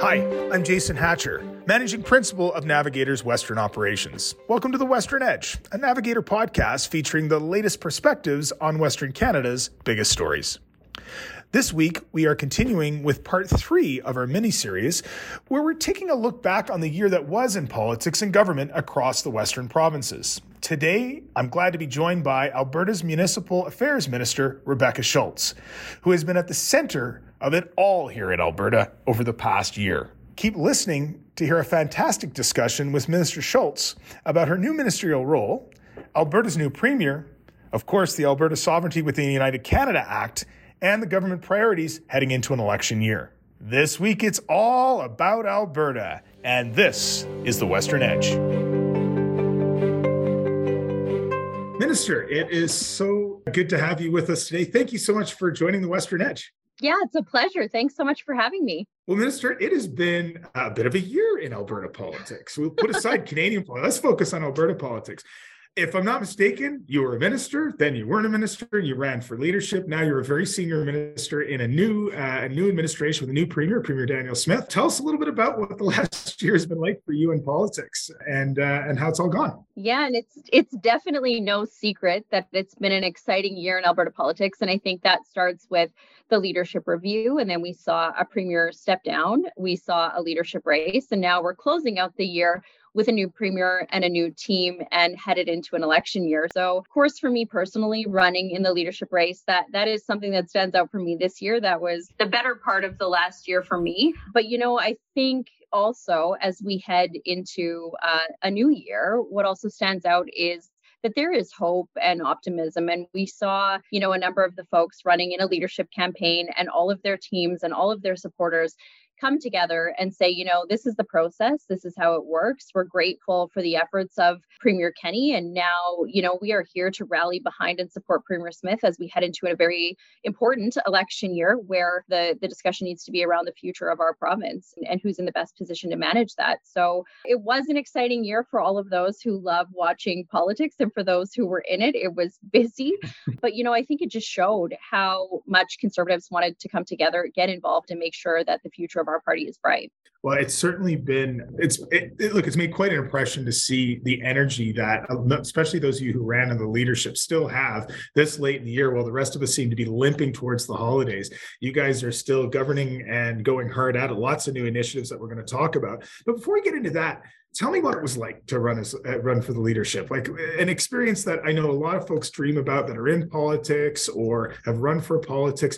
Hi, I'm Jason Hatcher, Managing Principal of Navigator's Western Operations. Welcome to the Western Edge, a Navigator podcast featuring the latest perspectives on Western Canada's biggest stories. This week, we are continuing with part three of our mini series, where we're taking a look back on the year that was in politics and government across the Western provinces. Today, I'm glad to be joined by Alberta's Municipal Affairs Minister, Rebecca Schulz, who has been at the center of it all here in Alberta over the past year. Keep listening to hear a fantastic discussion with Minister Schulz about her new ministerial role, Alberta's new premier, of course, the Alberta Sovereignty Within the United Canada Act, and the government priorities heading into an election year. This week, it's all about Alberta, and this is the Western Edge. Minister, it is so good to have you with us today. Thank you so much for joining the Western Edge. Yeah, it's a pleasure. Thanks so much for having me. Well, Minister, it has been a bit of a year in Alberta politics. We'll put aside Canadian politics. Let's focus on Alberta politics if I'm not mistaken, you were a minister, then you weren't a minister, you ran for leadership. Now you're a very senior minister in a new uh, a new administration with a new premier, Premier Danielle Smith. Tell us a little bit about what the last year has been like for you in politics and uh, and how it's all gone. Yeah, and it's it's definitely no secret that it's been an exciting year in Alberta politics, and I think that starts with the leadership review, and then we saw a premier step down. We saw a leadership race, and now we're closing out the year with a new premier and a new team and headed into an election year. So, of course, for me personally, running in the leadership race, that that is something that stands out for me this year. That was the better part of the last year for me. But you know, I think also as we head into uh, a new year, what also stands out is that there is hope and optimism. And we saw, you know, a number of the folks running in a leadership campaign and all of their teams and all of their supporters come together and say, you know, this is the process, this is how it works. We're grateful for the efforts of Premier Kenney. And now, you know, we are here to rally behind and support Premier Smith as we head into a very important election year where the, the discussion needs to be around the future of our province and, and who's in the best position to manage that. So it was an exciting year for all of those who love watching politics and for those who were in it. It was busy. but, you know, I think it just showed how much conservatives wanted to come together, get involved, and make sure that the future of our party is bright. Well, it's certainly been it's it, it, look it's made quite an impression to see the energy that especially those of you who ran in the leadership still have this late in the year while the rest of us seem to be limping towards the holidays. You guys are still governing and going hard at it. Lots of new initiatives that we're going to talk about. But before we get into that, tell me what it was like to run as uh, run for the leadership like an experience that i know a lot of folks dream about that are in politics or have run for politics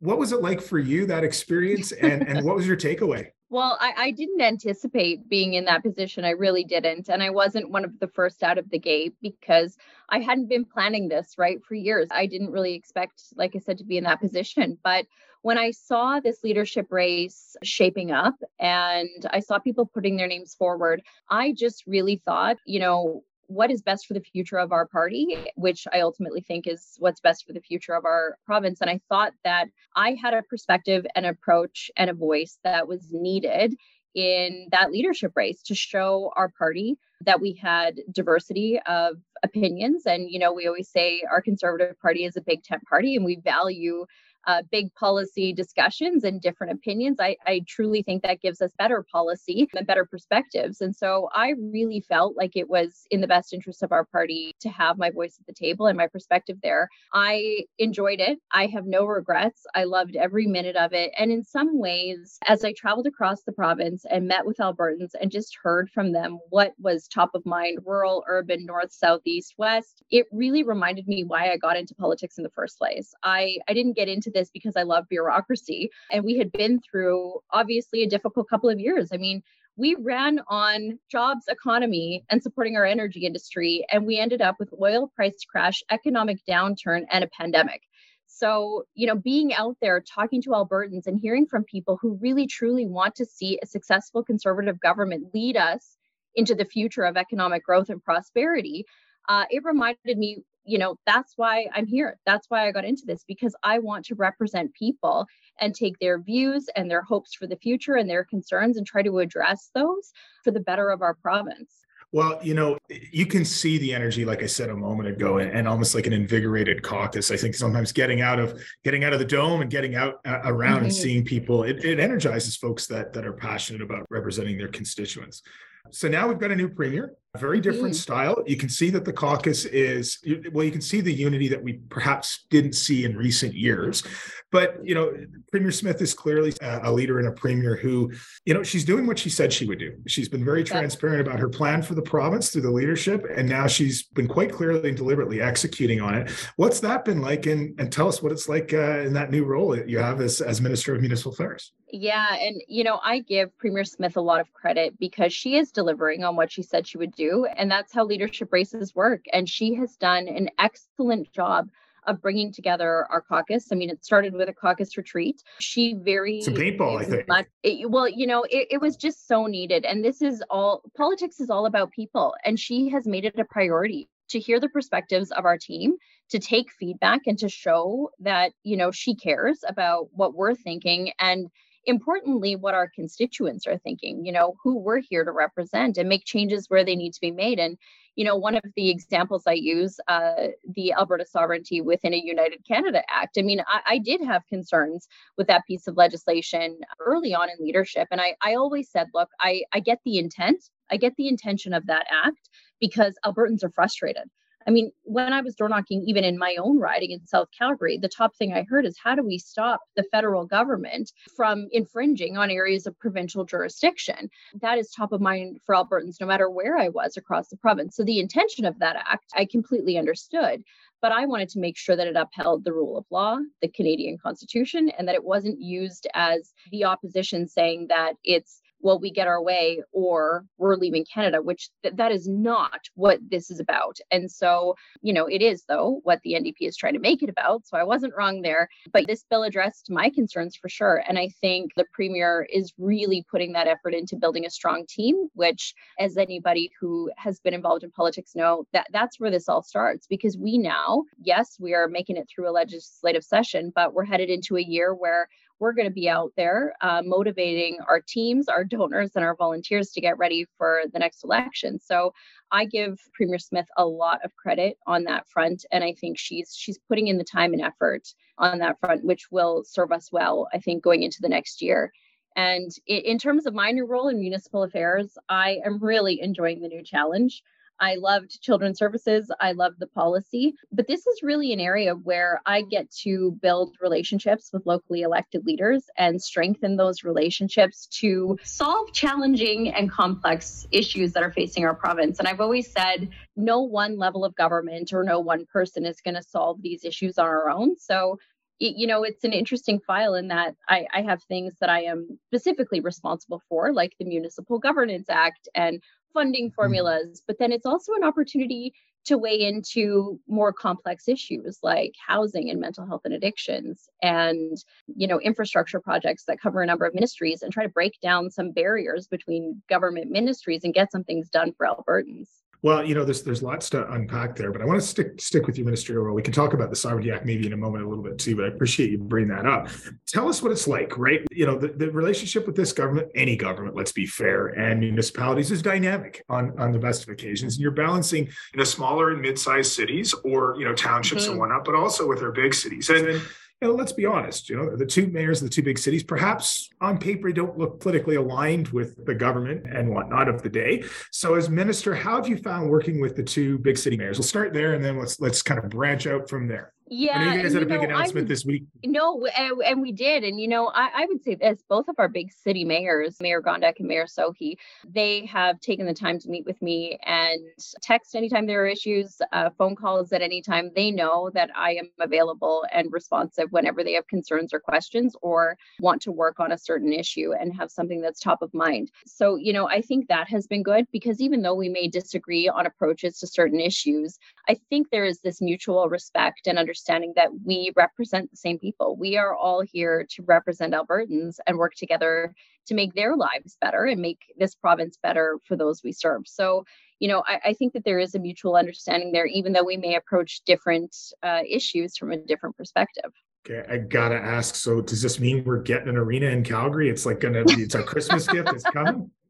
what was it like for you that experience and and what was your takeaway well, I, I, didn't anticipate being in that position. I really didn't. And I wasn't one of the first out of the gate because I hadn't been planning this, right, for years. I didn't really expect, like I said, to be in that position. But when I saw this leadership race shaping up and I saw people putting their names forward, I just really thought, you know, what is best for the future of our party, which I ultimately think is what's best for the future of our province. And I thought that I had a perspective, an approach, and a voice that was needed in that leadership race to show our party that we had diversity of opinions. And, you know, we always say our conservative party is a big tent party and we value uh, big policy discussions and different opinions, I, I truly think that gives us better policy and better perspectives. And so I really felt like it was in the best interest of our party to have my voice at the table and my perspective there. I enjoyed it. I have no regrets. I loved every minute of it. And in some ways, as I traveled across the province and met with Albertans and just heard from them what was top of mind rural, urban, north, south, east, west, it really reminded me why I got into politics in the first place. I, I didn't get into into this because I love bureaucracy. And we had been through obviously a difficult couple of years. I mean, we ran on jobs economy and supporting our energy industry and we ended up with oil price crash economic downturn and a pandemic so you know being out there talking to albertans and hearing from people who really truly want to see a successful conservative government lead us into the future of economic growth and prosperity uh, it reminded me you know, that's why I'm here. That's why I got into this because I want to represent people and take their views and their hopes for the future and their concerns and try to address those for the better of our province. Well, you know, you can see the energy, like I said a moment ago, and, and almost like an invigorated caucus. I think sometimes getting out of getting out of the dome and getting out uh, around mm-hmm. and seeing people, it, it energizes folks that that are passionate about representing their constituents. So now we've got a new premier, a very different mm. style. You can see that the caucus is, well, you can see the unity that we perhaps didn't see in recent years. But, you know, Premier Smith is clearly a leader and a premier who, you know, she's doing what she said she would do. She's been very transparent about her plan for the province through the leadership. And now she's been quite clearly and deliberately executing on it. What's that been like? And, and tell us what it's like uh, in that new role that you have as, as Minister of Municipal Affairs. Yeah. And, you know, I give Premier Smith a lot of credit because she is delivering on what she said she would do. And that's how leadership races work. And she has done an excellent job of bringing together our caucus. I mean, it started with a caucus retreat. She very some paintball, I think. Much, it, well, you know, it, it was just so needed. And this is all politics is all about people, and she has made it a priority to hear the perspectives of our team to take feedback and to show that you know she cares about what we're thinking and importantly what our constituents are thinking you know who we're here to represent and make changes where they need to be made. And you know one of the examples i use uh, the alberta sovereignty within a united canada act. I mean I, I, did have concerns with that piece of legislation early on in leadership. And i, I always said look I, I get the intent. I get the intention of that act because albertans are frustrated I mean, when I was door knocking, even in my own riding in South Calgary, the top thing I heard is how do we stop the federal government from infringing on areas of provincial jurisdiction? That is top of mind for Albertans, no matter where I was across the province. So the intention of that act, I completely understood. But I wanted to make sure that it upheld the rule of law, the Canadian Constitution, and that it wasn't used as the opposition saying that it's well we get our way or we're leaving canada which th- that is not what this is about. And so you know it is though what the ndp is trying to make it about so i wasn't wrong there. But this bill addressed my concerns for sure and i think the premier is really putting that effort into building a strong team which as anybody who has been involved in politics know that that's where this all starts because we now yes we are making it through a legislative session but we're headed into a year where we're going to be out there uh, motivating our teams, our donors, and our volunteers to get ready for the next election. So I give Premier Smith a lot of credit on that front, and I think she's she's putting in the time and effort on that front, which will serve us well. I think going into the next year. And in terms of my new role in municipal affairs, I am really enjoying the new challenge. I loved children's services. I love the policy. But this is really an area where I get to build relationships with locally elected leaders and strengthen those relationships to solve challenging and complex issues that are facing our province. And I've always said no one level of government or no one person is going to solve these issues on our own. So you know it's an interesting file in that I, I, have things that i am specifically responsible for like the municipal government act and funding mm-hmm. formulas, but then it's also an opportunity to weigh into more complex issues like housing and mental health and addictions and you know infrastructure projects that cover a number of ministries and try to break down some barriers between government ministries and get some things done for albertans well, you know, there's there's lots to unpack there, but I want to stick stick with your ministerial role. We can talk about the Sovereignty Act maybe in a moment a little bit too, but I appreciate you bringing that up. Tell us what it's like, right? You know, the, the relationship with this government, any government, let's be fair, and municipalities is dynamic on on the best of occasions. And you're balancing you know smaller and mid-sized cities or you know townships mm-hmm. and whatnot, but also with our big cities. And, and you know, let's be honest, you know, the two mayors of the two big cities, perhaps on paper, don't look politically aligned with the government and whatnot of the day. So as minister, how have you found working with the two big city mayors? We'll start there and then let's let's kind of branch out from there. Yeah, I know you guys had a big know, announcement would, this week. No, and, and, we did. And you know, I, I, would say this: both of our big city mayors, Mayor Gondek and Mayor Sohi, they have taken the time to meet with me and text anytime there are issues, uh, phone calls at any time. They know that I am available and responsive whenever they have concerns or questions or want to work on a certain issue and have something that's top of mind. So you know, I think that has been good because even though we may disagree on approaches to certain issues, I think there is this mutual respect and understanding understanding that we represent the same people. We are all here to represent Albertans and work together to make their lives better and make this province better for those we serve. So, you know, I, I think that there is a mutual understanding there, even though we may approach different uh, issues from a different perspective. Okay, I gotta ask. So, does this mean we're getting an arena in Calgary? It's like gonna be it's our Christmas gift. It's coming.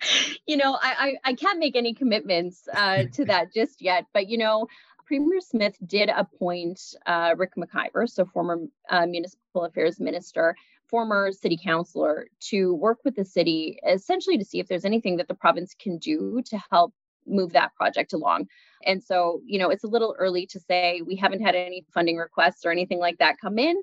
you know, I, I, I can't make any commitments uh, to that just yet, but you know, Premier Smith did appoint uh, Rick McIver, so former uh, municipal affairs minister, former city councilor, to work with the city essentially to see if there's anything that the province can do to help move that project along. And so, you know, it's a little early to say we haven't had any funding requests or anything like that come in.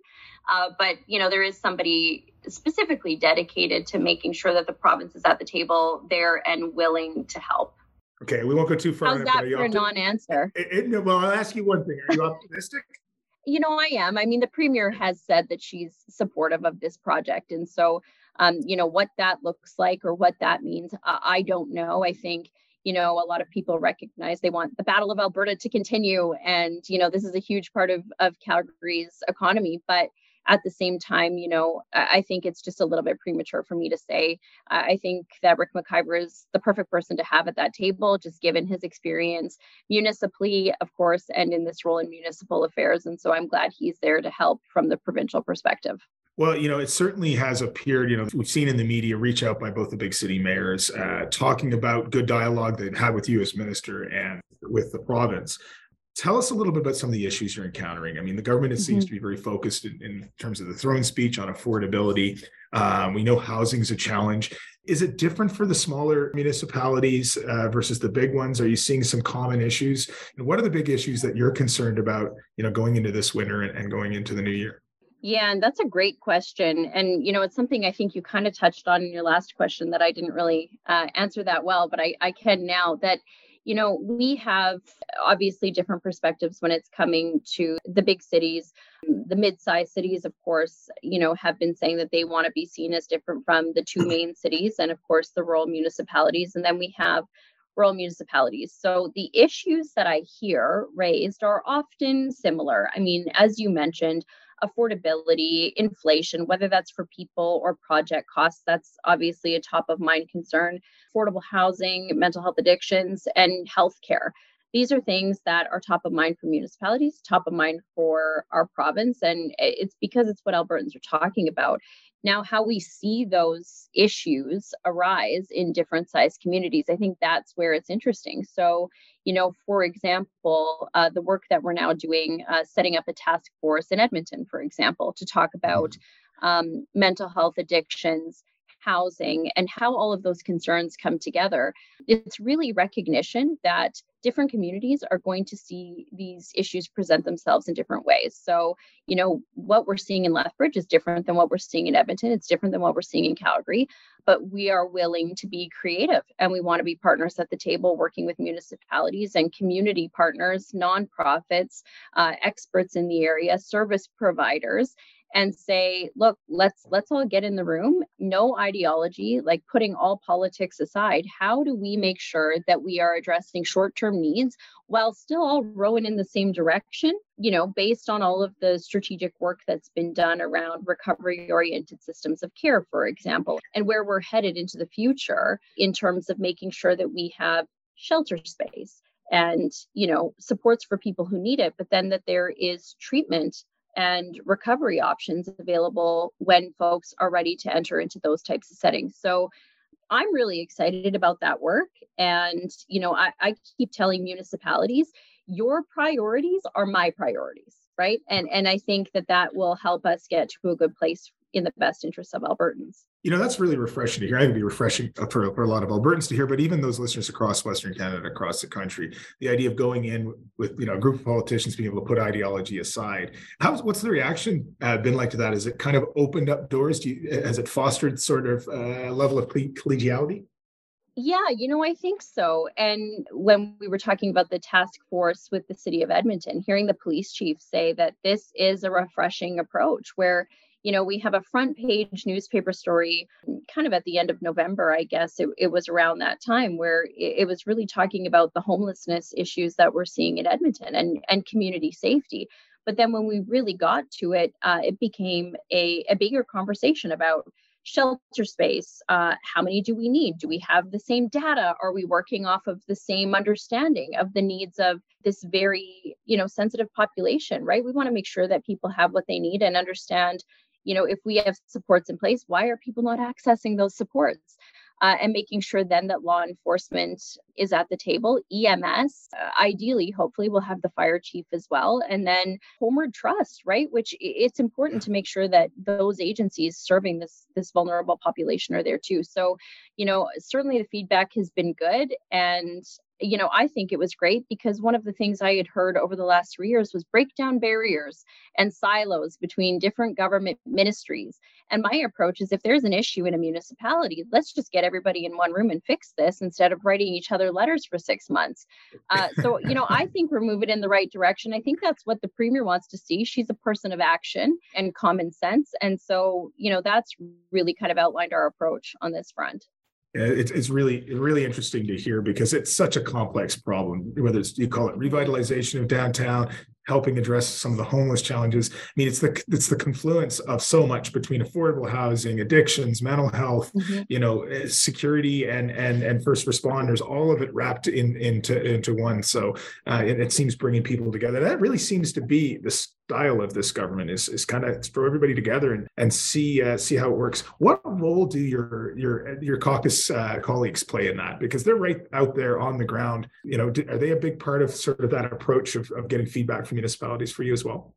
Uh, but, you know, there is somebody specifically dedicated to making sure that the province is at the table there and willing to help. Okay, we won't go too far. How's that for a non-answer? It, it, well, I'll ask you one thing. Are you optimistic? you know, I am. I mean, the premier has said that she's supportive of this project, and so, um, you know, what that looks like or what that means, uh, I don't know. I think you know a lot of people recognize they want the battle of alberta to continue and you know this is a huge part of of calgary's economy but at the same time you know i think it's just a little bit premature for me to say i think that rick mciver is the perfect person to have at that table just given his experience municipally of course and in this role in municipal affairs and so i'm glad he's there to help from the provincial perspective well, you know, it certainly has appeared, you know, we've seen in the media reach out by both the big city mayors uh, talking about good dialogue they've had with you as minister and with the province. Tell us a little bit about some of the issues you're encountering. I mean, the government mm-hmm. seems to be very focused in, in, terms of the throne speech on affordability. Um, we know housing is a challenge. Is it different for the smaller municipalities uh, versus the big ones? Are you seeing some common issues? And what are the big issues that you're concerned about, you know, going into this winter and, and going into the new year? Yeah, and that's a great question. And, you know, it's something I think you kind of touched on in your last question that I didn't really uh, answer that well, but I, I can now that, you know, we have obviously different perspectives when it's coming to the big cities. The mid sized cities, of course, you know, have been saying that they want to be seen as different from the two main cities and, of course, the rural municipalities. And then we have rural municipalities. So the issues that I hear raised are often similar. I mean, as you mentioned, affordability, inflation, whether that's for people or project costs, that's obviously a top of mind concern, affordable housing, mental health addictions, and healthcare. These are things that are top of mind for municipalities, top of mind for our province, and it's because it's what Albertans are talking about. Now, how we see those issues arise in different size communities, I think that's where it's interesting. So, you know, for example, uh, the work that we're now doing, uh, setting up a task force in Edmonton, for example, to talk about mm-hmm. um, mental health addictions housing, and how all of those concerns come together. It's really recognition that different communities are going to see these issues present themselves in different ways. So, you know, what we're seeing in Lethbridge is different than what we're seeing in Edmonton. It's different than what we're seeing in Calgary, but we are willing to be creative and we want to be partners at the table working with municipalities and community partners, nonprofits, uh, experts in the area, service providers and say look let's let's all get in the room no ideology like putting all politics aside how do we make sure that we are addressing short-term needs while still all rowing in the same direction you know based on all of the strategic work that's been done around recovery oriented systems of care for example and where we're headed into the future in terms of making sure that we have shelter space and you know supports for people who need it but then that there is treatment and recovery options available when folks are ready to enter into those types of settings. So I'm really excited about that work. And, you know, I, I keep telling municipalities, your priorities are my priorities, right? And and I think that that will help us get to a good place in the best interest of Albertans. You know, that's really refreshing to hear. I think it'd be refreshing for, for a lot of Albertans to hear, but even those listeners across Western Canada, across the country, the idea of going in with, you know, a group of politicians being able to put ideology aside. How's, what's the reaction uh, been like to that? Has it kind of opened up doors? Do you, has it fostered sort of a uh, level of collegiality? Yeah, you know, I think so. And when we were talking about the task force with the city of Edmonton, hearing the police chief say that this is a refreshing approach where you know, we have a front page newspaper story kind of at the end of November, I guess. It, it was around that time where it, it, was really talking about the homelessness issues that we're seeing in Edmonton and, and community safety. But then when we really got to it, uh, it became a, a bigger conversation about shelter space. Uh, how many do we need? Do we have the same data? Are we working off of the same understanding of the needs of this very you know sensitive population right? We want to make sure that people have what they need and understand you know if we have supports in place why are people not accessing those supports uh, and making sure then that law enforcement is at the table. EMS, uh, ideally, hopefully, we'll have the fire chief as well. And then Homeward Trust, right? Which it's important to make sure that those agencies serving this this vulnerable population are there too. So, you know, certainly the feedback has been good, and you know, I think it was great because one of the things I had heard over the last three years was break down barriers and silos between different government ministries. And my approach is if there's an issue in a municipality, let's just get everybody in one room and fix this instead of writing each other letters for six months. Uh, so, you know, I think we're moving in the right direction. I think that's what the premier wants to see. She's a person of action and common sense. And so, you know, that's really kind of outlined our approach on this front it's, it's really really interesting to hear because it's such a complex problem whether it's you call it revitalization of downtown helping address some of the homeless challenges. I mean, it's the it's the confluence of so much between affordable housing, addictions, mental health, mm-hmm. you know, eh, security, and and and first responders. All of it wrapped in into into one. So uh, it, it seems bringing people together. That really seems to be the style of this government is is kind of throw everybody together and and see uh, see how it works. What role do your your your caucus uh, colleagues play in that? Because they're right out there on the ground. You know, do, are they a big part of sort of that approach of, of getting feedback from municipalities for you as well?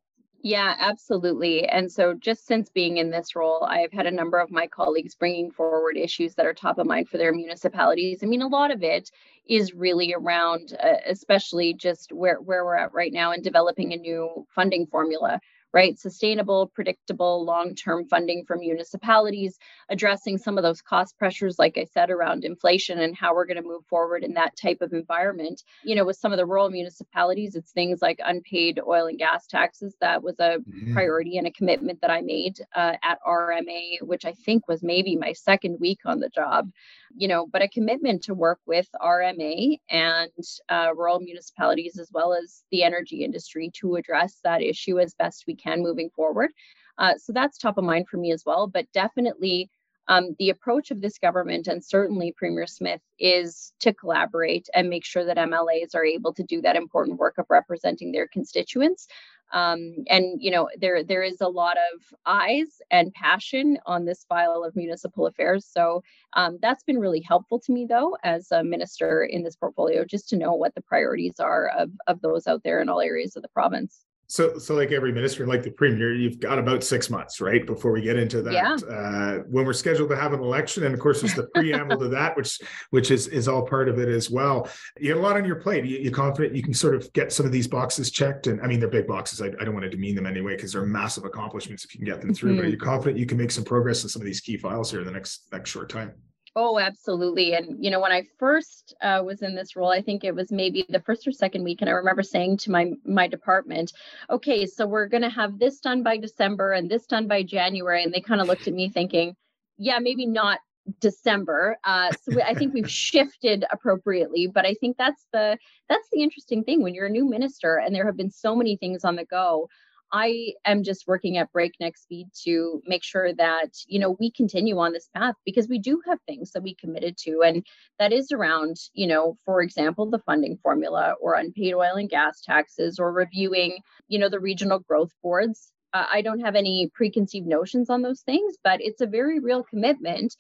Yeah, absolutely. And so, just since being in this role, I've had a number of my colleagues bringing forward issues that are top of mind for their municipalities. I mean, a lot of it is really around, uh, especially just where, where we're at right now in developing a new funding formula right? Sustainable, predictable, long term funding from municipalities, addressing some of those cost pressures, like I said, around inflation and how we're going to move forward in that type of environment. You know, with some of the rural municipalities, it's things like unpaid oil and gas taxes. That was a mm-hmm. priority and a commitment that I made uh, at RMA, which I think was maybe my second week on the job you know, but a commitment to work with RMA and uh, rural municipalities as well as the energy industry to address that issue as best we can moving forward. Uh, so that's top of mind for me as well. But definitely, um, the approach of this government and certainly Premier Smith is to collaborate and make sure that MLAs are able to do that important work of representing their constituents um, and you know there there is a lot of eyes and passion on this file of municipal affairs so um, that's been really helpful to me though as a minister in this portfolio just to know what the priorities are of, of those out there in all areas of the province so, so like every minister, like the premier, you've got about six months, right, before we get into that. Yeah. Uh, when we're scheduled to have an election, and of course, there's the preamble to that, which which is is all part of it as well. You have a lot on your plate. You, are confident you can sort of get some of these boxes checked, and I mean they're big boxes. I, I don't want to demean them anyway because they're massive accomplishments if you can get them through. Mm-hmm. But are you confident you can make some progress in some of these key files here in the next next short time? Oh, absolutely. And, you know, when I first uh, was in this role, I think it was maybe the first or second week. And I remember saying to my, my department, okay, so we're going to have this done by December and this done by January. And they kind of looked at me thinking, yeah, maybe not December. Uh, so we, I think we've shifted appropriately, but I think that's the that's the interesting thing when you're a new minister and there have been so many things on the go. I am just working at breakneck speed to make sure that, you know, we continue on this path because we do have things that we committed to. And that is around, you know, for example, the funding formula or unpaid oil and gas taxes or reviewing, you know, the regional growth boards. Uh, I don't have any preconceived notions on those things, but it's a very real commitment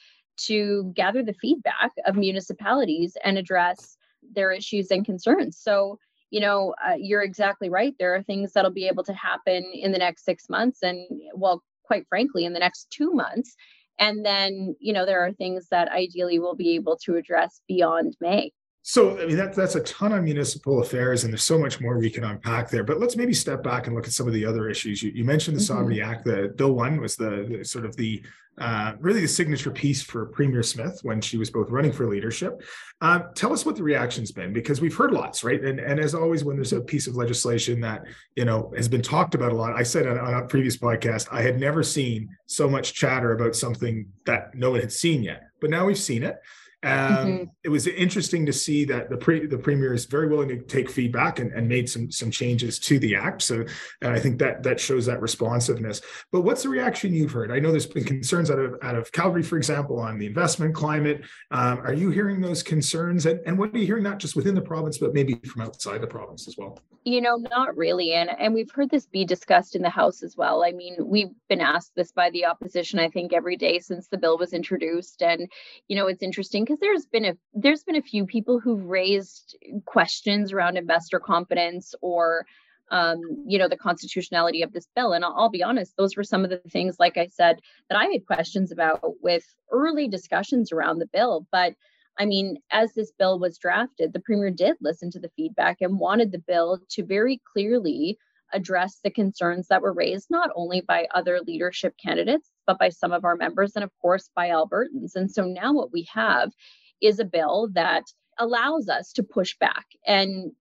to gather the feedback of municipalities and address their issues and concerns. So, you know, uh, you're exactly right. There are things that'll be able to happen in the next six months, and well, quite frankly, in the next two months. And then, you know, there are things that ideally we'll be able to address beyond May. So, I mean, that, that's a ton of municipal affairs, and there's so much more we can unpack there. But let's maybe step back and look at some of the other issues. You, you mentioned the mm-hmm. Sovereignty Act. The Bill One was the, the sort of the uh, really the signature piece for Premier Smith when she was both running for leadership. Uh, tell us what the reaction's been, because we've heard lots, right? And and as always, when there's a piece of legislation that you know has been talked about a lot, I said on, on a previous podcast, I had never seen so much chatter about something that no one had seen yet, but now we've seen it Um, mm-hmm. It was interesting to see that the pre, the premier is very willing to take feedback and, and made some some changes to the act. So, and I think that that shows that responsiveness. But what's the reaction you've heard? I know there's been concerns out of out of Calgary, for example, on the investment climate. Um, are you hearing those concerns? And, and what are you hearing not just within the province, but maybe from outside the province as well? You know, not really. And and we've heard this be discussed in the House as well. I mean, we've been asked this by the opposition, I think, every day since the bill was introduced. And, you know, it's interesting because there's been a there's been a few people who've raised questions around investor confidence or um, you know, the constitutionality of this bill. And I'll, I'll, be honest, those were some of the things, like I said, that I had questions about with early discussions around the bill. But I mean, as this bill was drafted, the premier did listen to the feedback and wanted the bill to very clearly address the concerns that were raised not only by other leadership candidates, but by some of our members and, of course, by Albertans. And so now what we have is a bill that allows us to push back and,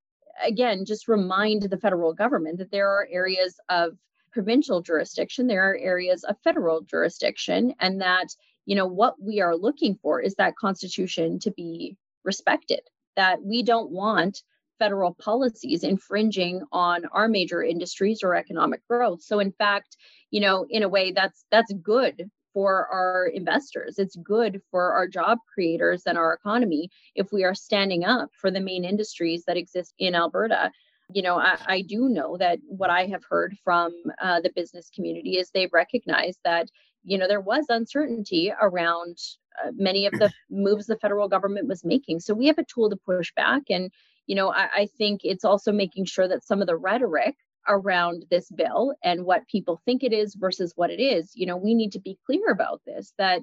again, just remind the federal government that there are areas of provincial jurisdiction, there are areas of federal jurisdiction, and that, you know, what we are looking for is that constitution to be respected, that we don't want federal policies infringing on our major industries or economic growth. So in fact, you know, in a way that's that's good for our investors. It's good for our job creators and our economy if we are standing up for the main industries that exist in Alberta. You know, I, I do know that what I have heard from uh, the business community is they recognize that, you know, there was uncertainty around uh, many of the moves the federal government was making. So we have a tool to push back. And, you know, I, I think it's also making sure that some of the rhetoric around this bill and what people think it is versus what it is, you know, we need to be clear about this that,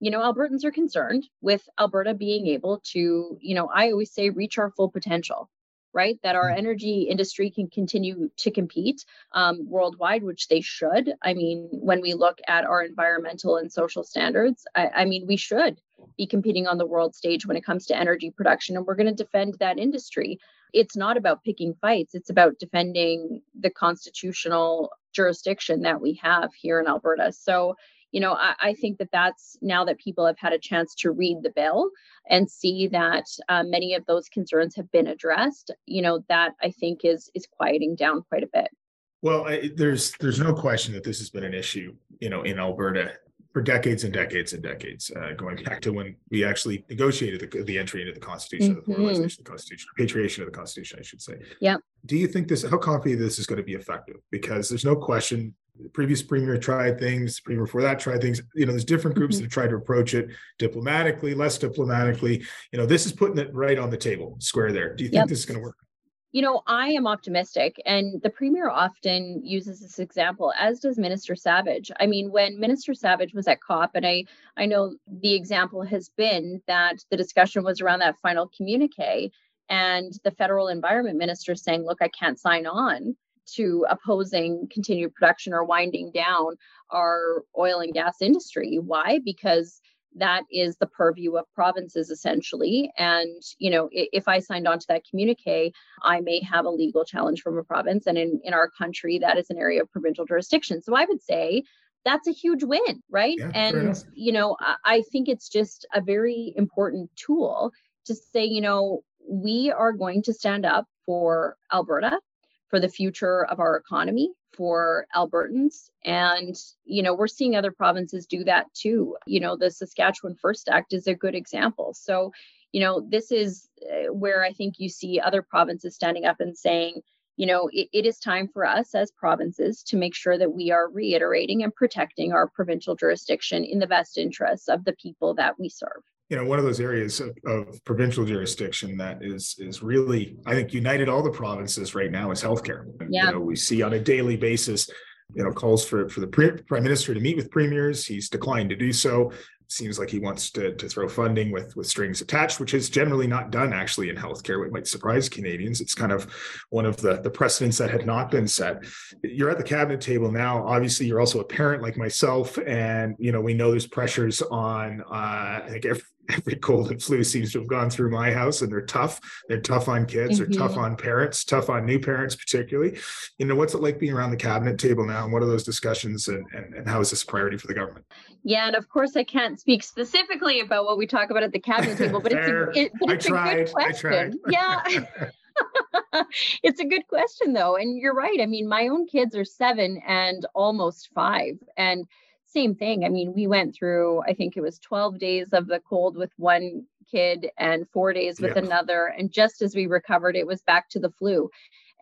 you know, Albertans are concerned with Alberta being able to, you know, I always say reach our full potential, right? That our mm. energy industry can continue to compete um, worldwide, which they should. I mean, when we look at our environmental and social standards, I, I mean, we should be competing on the world stage when it comes to energy production, and we're going to defend that industry. It's not about picking fights it's about defending the constitutional jurisdiction that we have here in alberta. So you know I, I, think that that's now that people have had a chance to read the bill and see that uh, many of those concerns have been addressed you know that i think is is quieting down quite a bit. Well I, there's there's no question that this has been an issue you know in alberta for decades and decades and decades, uh, going back to when we actually negotiated the, the entry into the Constitution, mm-hmm. the formalization of the Constitution, repatriation of the Constitution, I should say. Yeah. Do you think this? How confident this is going to be effective? Because there's no question. The previous premier tried things. Premier before that tried things. You know, there's different groups mm-hmm. that have tried to approach it diplomatically, less diplomatically. You know, this is putting it right on the table, square there. Do you think yep. this is going to work? You know, I am optimistic, and the premier often uses this example, as does Minister Savage. I mean, when Minister Savage was at COP, and I I know the example has been that the discussion was around that final communique, and the federal environment minister saying, "Look, I can't sign on." to opposing continued production or winding down our oil and gas industry. Why? Because that is the purview of provinces essentially. And you know if i signed on to that communique i may have a legal challenge from a province and in, in our country that is an area of provincial jurisdiction. So i would say that's a huge win right? Yeah, and you know I, I think it's just a very important tool to say you know we are going to stand up for alberta for the future of our economy for Albertans. And, you know, we're seeing other provinces do that too. You know, the Saskatchewan First Act is a good example. So, you know, this is uh, where I think you see other provinces standing up and saying, you know, it, it is time for us as provinces to make sure that we are reiterating and protecting our provincial jurisdiction in the best interests of the people that we serve you know one of those areas of, of, provincial jurisdiction that is is really i think united all the provinces right now is healthcare. Yeah. you know we see on a daily basis you know calls for for the prime minister to meet with premiers. He's declined to do so. Seems like he wants to, to throw funding with with strings attached which is generally not done actually in healthcare. It might surprise canadians. It's kind of one of the the precedents that had not been set. You're at the cabinet table now. Obviously you're also a parent like myself. And you know we know there's pressures on uh, i think every cold and flu seems to have gone through my house and they're tough. They're tough on kids, mm-hmm. they're tough on parents, tough on new parents, particularly. You know, what's it like being around the cabinet table now? And what are those discussions and, and, and how is this a priority for the government? Yeah, and of course I can't speak specifically about what we talk about at the cabinet table, but it's a, it, but it's tried, a good question. Yeah. it's a good question though. And you're right. I mean, my own kids are seven and almost five. And same thing. I mean, we went through, I think it was 12 days of the cold with one kid and four days with yeah. another. And just as we recovered, it was back to the flu.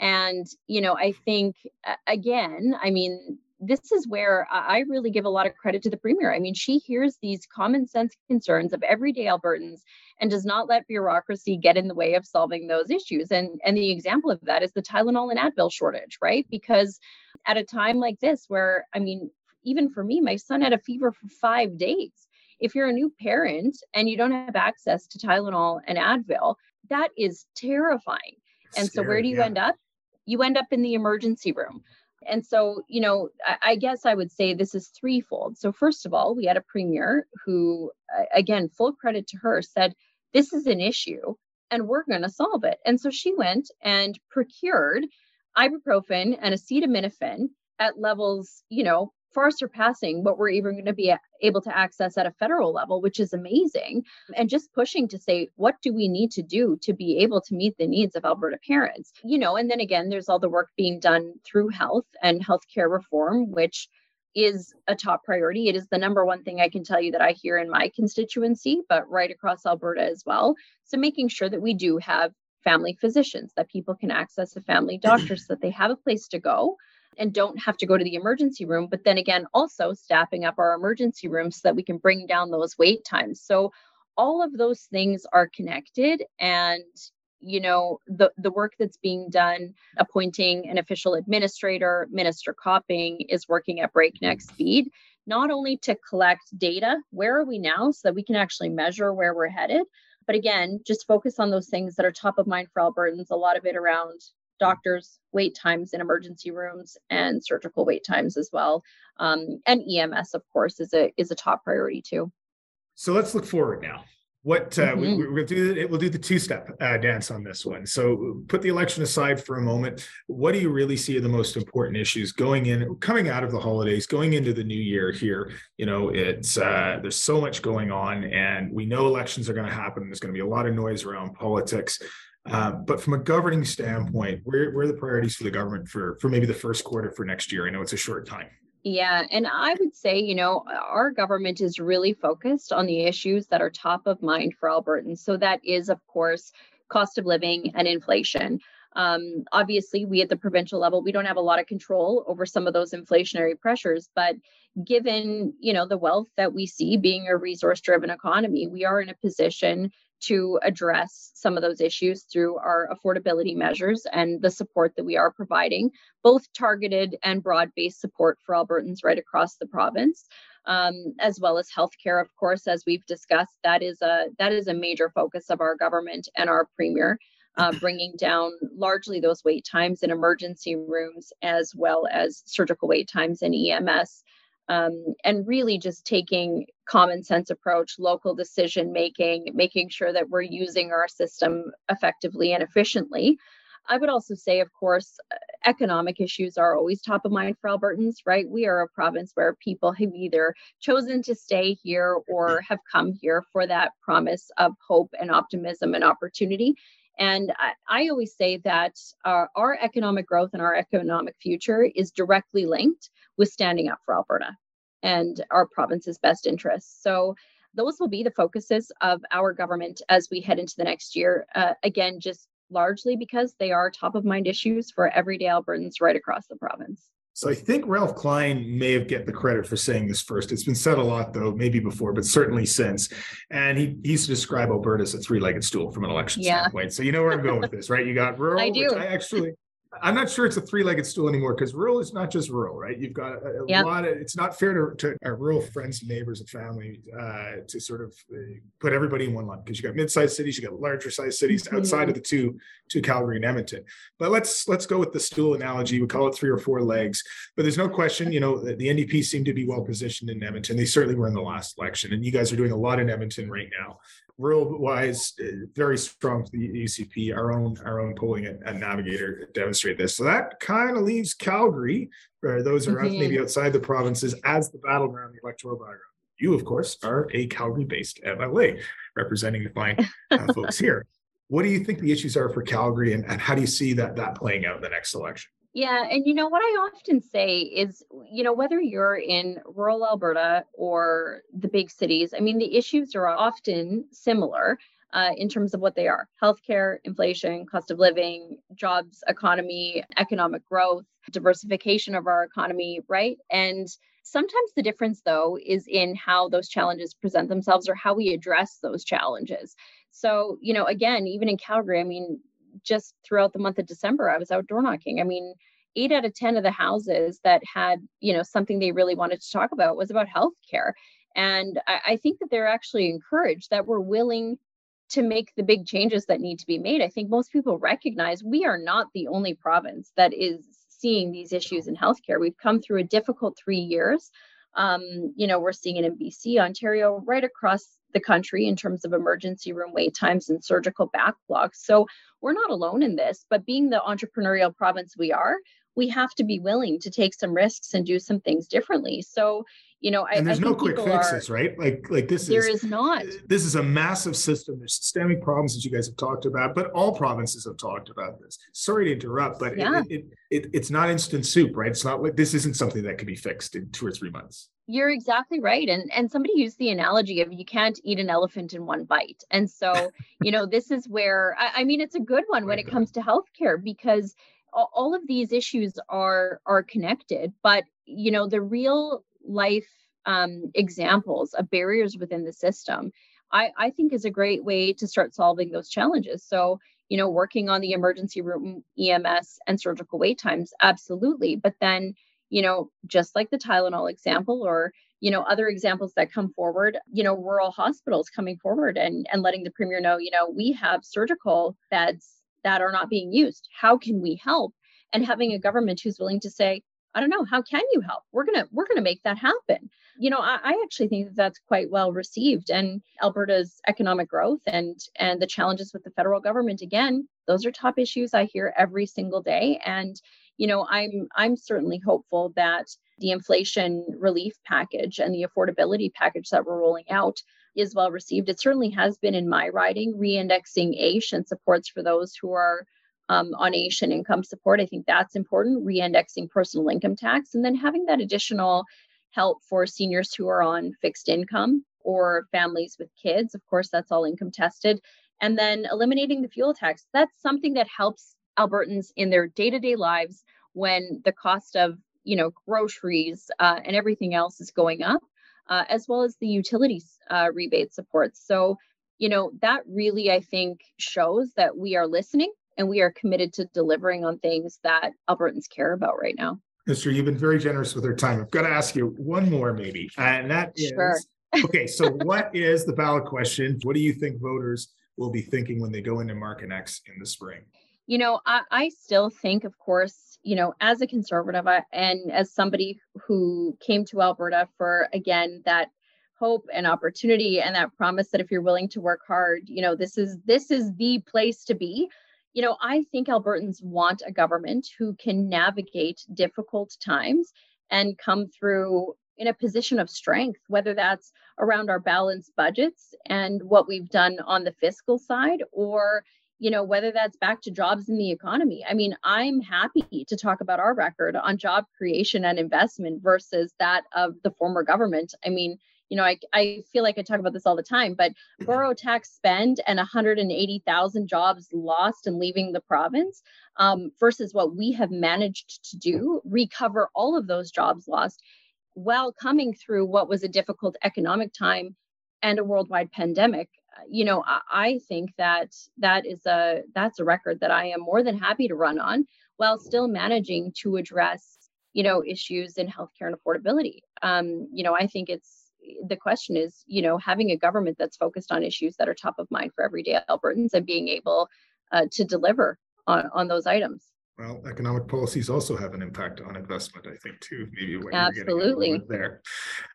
And, you know, I think, again, I mean, this is where I really give a lot of credit to the premier. I mean, she hears these common sense concerns of everyday Albertans and does not let bureaucracy get in the way of solving those issues. And and the example of that is the Tylenol and Advil shortage, right? Because at a time like this where I mean, even for me, my son had a fever for 5 days. If you're a new parent and you don't have access to Tylenol and Advil, that is terrifying. And Scary, so where do you yeah. end up? You end up in the emergency room. And so, you know, I, I, guess I would say this is threefold. So, first of all, we had a premier who, again, full credit to her, said, This is an issue and we're going to solve it. And so she went and procured ibuprofen and acetaminophen at levels, you know, far surpassing what we're even going to be able to access at a federal level, which is amazing. And just pushing to say, what do we need to do to be able to meet the needs of Alberta parents? You know, and then again, there's all the work being done through health and healthcare reform, which is a top priority. It is the number one thing I can tell you that I hear in my constituency, but right across Alberta as well. So making sure that we do have family physicians, that people can access a family doctor so that they have a place to go and don't have to go to the emergency room. But then again, also staffing up our emergency rooms so that we can bring down those wait times. So all of those things are connected and you know the the work that's being done appointing an official administrator minister copping is working at breakneck speed not only to collect data where are we now so that we can actually measure where we're headed but again just focus on those things that are top of mind for albertans a lot of it around doctors wait times in emergency rooms and surgical wait times as well. Um, and ems of course is a is a top priority too. So let's look forward now. What uh, mm-hmm. we, will do it we'll do the two step uh, dance on this one. So put the election aside for a moment. What do you really see are the most important issues going in coming out of the holidays going into the new year here? You know it's uh, there's so much going on and we know elections are going to happen. There's going to be a lot of noise around politics uh, but from a governing standpoint, where, where are the priorities for the government for, for maybe the first quarter for next year? I know it's a short time. Yeah, and I would say, you know, our government is really focused on the issues that are top of mind for Albertans. So that is, of course, cost of living and inflation. Um, obviously, we at the provincial level, we don't have a lot of control over some of those inflationary pressures, but given you know the wealth that we see being a resource driven economy we are in a position to address some of those issues through our affordability measures and the support that we are providing, both targeted and broad based support for Albertans right across the province. Um, as well as healthcare, of course, as we've discussed, that is a that is a major focus of our government and our premier, uh, bringing down largely those wait times in emergency rooms as well as surgical wait times in EMS um, and really just taking common sense approach local decision making making sure that we're using our system effectively and efficiently. I would also say of course uh, economic issues are always top of mind for albertans right? We are a province where people have either chosen to stay here or have come here for that promise of hope and optimism and opportunity. And I, I always say that our, our economic growth and our economic future is directly linked with standing up for Alberta and our province's best interests. So those will be the focuses of our government as we head into the next year. Uh, again, just largely because they are top of mind issues for everyday Albertans right across the province. So I think Ralph Klein may have get the credit for saying this first. It's been said a lot though, maybe before, but certainly since. And he, he used to describe Alberta as a three-legged stool from an election yeah. standpoint. So you know where I'm going with this, right? You got rural, I do. I actually I'm not sure it's a three-legged stool anymore because rural is not just rural, right? You've got a, a yep. lot of. It's not fair to, to our rural friends, and neighbors, and family uh, to sort of uh, put everybody in one lump because you got mid-sized cities, you got larger-sized cities mm-hmm. outside of the two, two Calgary and Edmonton. But let's let's go with the stool analogy. We call it three or four legs, but there's no question. You know, the, the NDP seem to be well positioned in Edmonton. They certainly were in the last election, and you guys are doing a lot in Edmonton right now rural wise uh, very strong for the UCP. Our own our own polling at, at Navigator demonstrate this. So that kind of leaves Calgary, or those are mm-hmm. maybe outside the provinces, as the battleground, the electoral battleground. You, of course, are a Calgary-based MLA representing the fine uh, folks here. What do you think the issues are for Calgary, and, and how do you see that that playing out in the next election? Yeah. And you know, what I often say is, you know, whether you're in rural Alberta or the big cities, I mean, the issues are often similar uh, in terms of what they are healthcare, inflation, cost of living, jobs, economy, economic growth, diversification of our economy, right? And sometimes the difference, though, is in how those challenges present themselves or how we address those challenges. So, you know, again, even in Calgary, I mean, just throughout the month of December, I was out door knocking. I mean, eight out of 10 of the houses that had, you know, something they really wanted to talk about was about healthcare. And I, I think that they're actually encouraged that we're willing to make the big changes that need to be made. I think most people recognize we are not the only province that is seeing these issues in healthcare. We've come through a difficult three years. Um, you know, we're seeing it in BC, Ontario, right across the country in terms of emergency room wait times and surgical backlogs. So we're not alone in this, but being the entrepreneurial province we are, we have to be willing to take some risks and do some things differently. So, you know, and there's I no quick fixes, are, right? Like, like this there is, is not. This is a massive system. There's systemic problems that you guys have talked about, but all provinces have talked about this. Sorry to interrupt, but yeah. it, it, it, it's not instant soup, right? It's not like this isn't something that can be fixed in two or three months. You're exactly right. And and somebody used the analogy of you can't eat an elephant in one bite. And so, you know, this is where I, I mean it's a good one when it comes to healthcare because all of these issues are are connected but you know the real life um, examples of barriers within the system I, I think is a great way to start solving those challenges. So you know working on the emergency room ems and surgical wait times absolutely. But then you know just like the tylenol example or you know other examples that come forward you know rural hospitals coming forward and and letting the premier know you know we have surgical beds that are not being used. How can we help? And having a government who's willing to say i don't know how can you help we're gonna we're gonna make that happen you know i, I actually think that that's quite well received and alberta's economic growth and and the challenges with the federal government again those are top issues i hear every single day and you know i'm i'm certainly hopeful that the inflation relief package and the affordability package that we're rolling out is well received. It certainly has been in my riding, re-indexing AISH and supports for those who are um, on Asian income support. I think that's important, re-indexing personal income tax, and then having that additional help for seniors who are on fixed income or families with kids. Of course, that's all income tested. And then eliminating the fuel tax. That's something that helps Albertans in their day-to-day lives when the cost of you know groceries uh, and everything else is going up uh, as well as the utilities uh, rebate supports. So, you know, that really, I think, shows that we are listening and we are committed to delivering on things that Albertans care about right now. Mr. You've been very generous with your time. I've got to ask you one more, maybe, and that is sure. okay. So, what is the ballot question? What do you think voters will be thinking when they go into Markinex in the spring? You know, I, I still think, of course, you know, as a conservative uh, and as somebody who came to Alberta for, again, that hope and opportunity and that promise that if you're willing to work hard, you know, this is this is the place to be. You know, I think Albertans want a government who can navigate difficult times and come through in a position of strength, whether that's around our balanced budgets and what we've done on the fiscal side, or you know, whether that's back to jobs in the economy. I mean, I'm happy to talk about our record on job creation and investment versus that of the former government. I mean, you know, I, I feel like I talk about this all the time, but borough tax spend and 180,000 jobs lost and leaving the province um, versus what we have managed to do, recover all of those jobs lost while coming through what was a difficult economic time and a worldwide pandemic you know I, I think that that is a that's a record that i am more than happy to run on while still managing to address, you know, issues in healthcare and affordability. Um, you know, I think it's the question is, you know, having a government that's focused on issues that are top of mind for everyday Albertans and being able uh, to deliver on, on those items. Well, economic policies also have an impact on investment, I think, too. Maybe what absolutely there.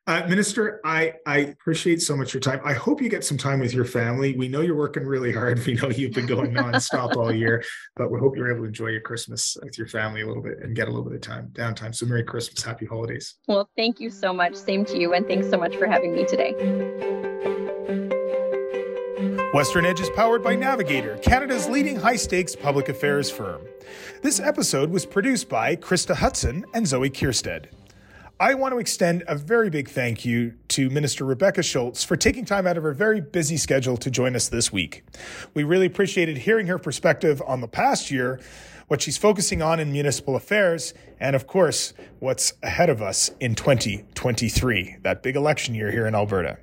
Uh, Minister, I I appreciate so much your time. I hope you get some time with your family. We know you're working really hard. We know you've been going nonstop all year, but we hope you're able to enjoy your Christmas with your family a little bit and get a little bit of time downtime. So, Merry Christmas, Happy Holidays. Well, thank you so much. Same to you, and thanks so much for having me today. Western Edge is powered by Navigator, Canada's leading high stakes public affairs firm. This episode was produced by Krista Hudson and Zoe Kierstead. I want to extend a very big thank you to Minister Rebecca Schulz for taking time out of her very busy schedule to join us this week. We really appreciated hearing her perspective on the past year, what she's focusing on in municipal affairs, and of course, what's ahead of us in 2023, that big election year here in Alberta.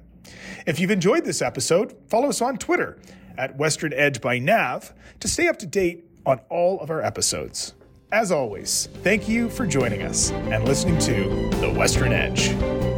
If you've enjoyed this episode, follow us on Twitter at Western Edge by Nav to stay up to date on all of our episodes. As always, thank you for joining us and listening to The Western Edge.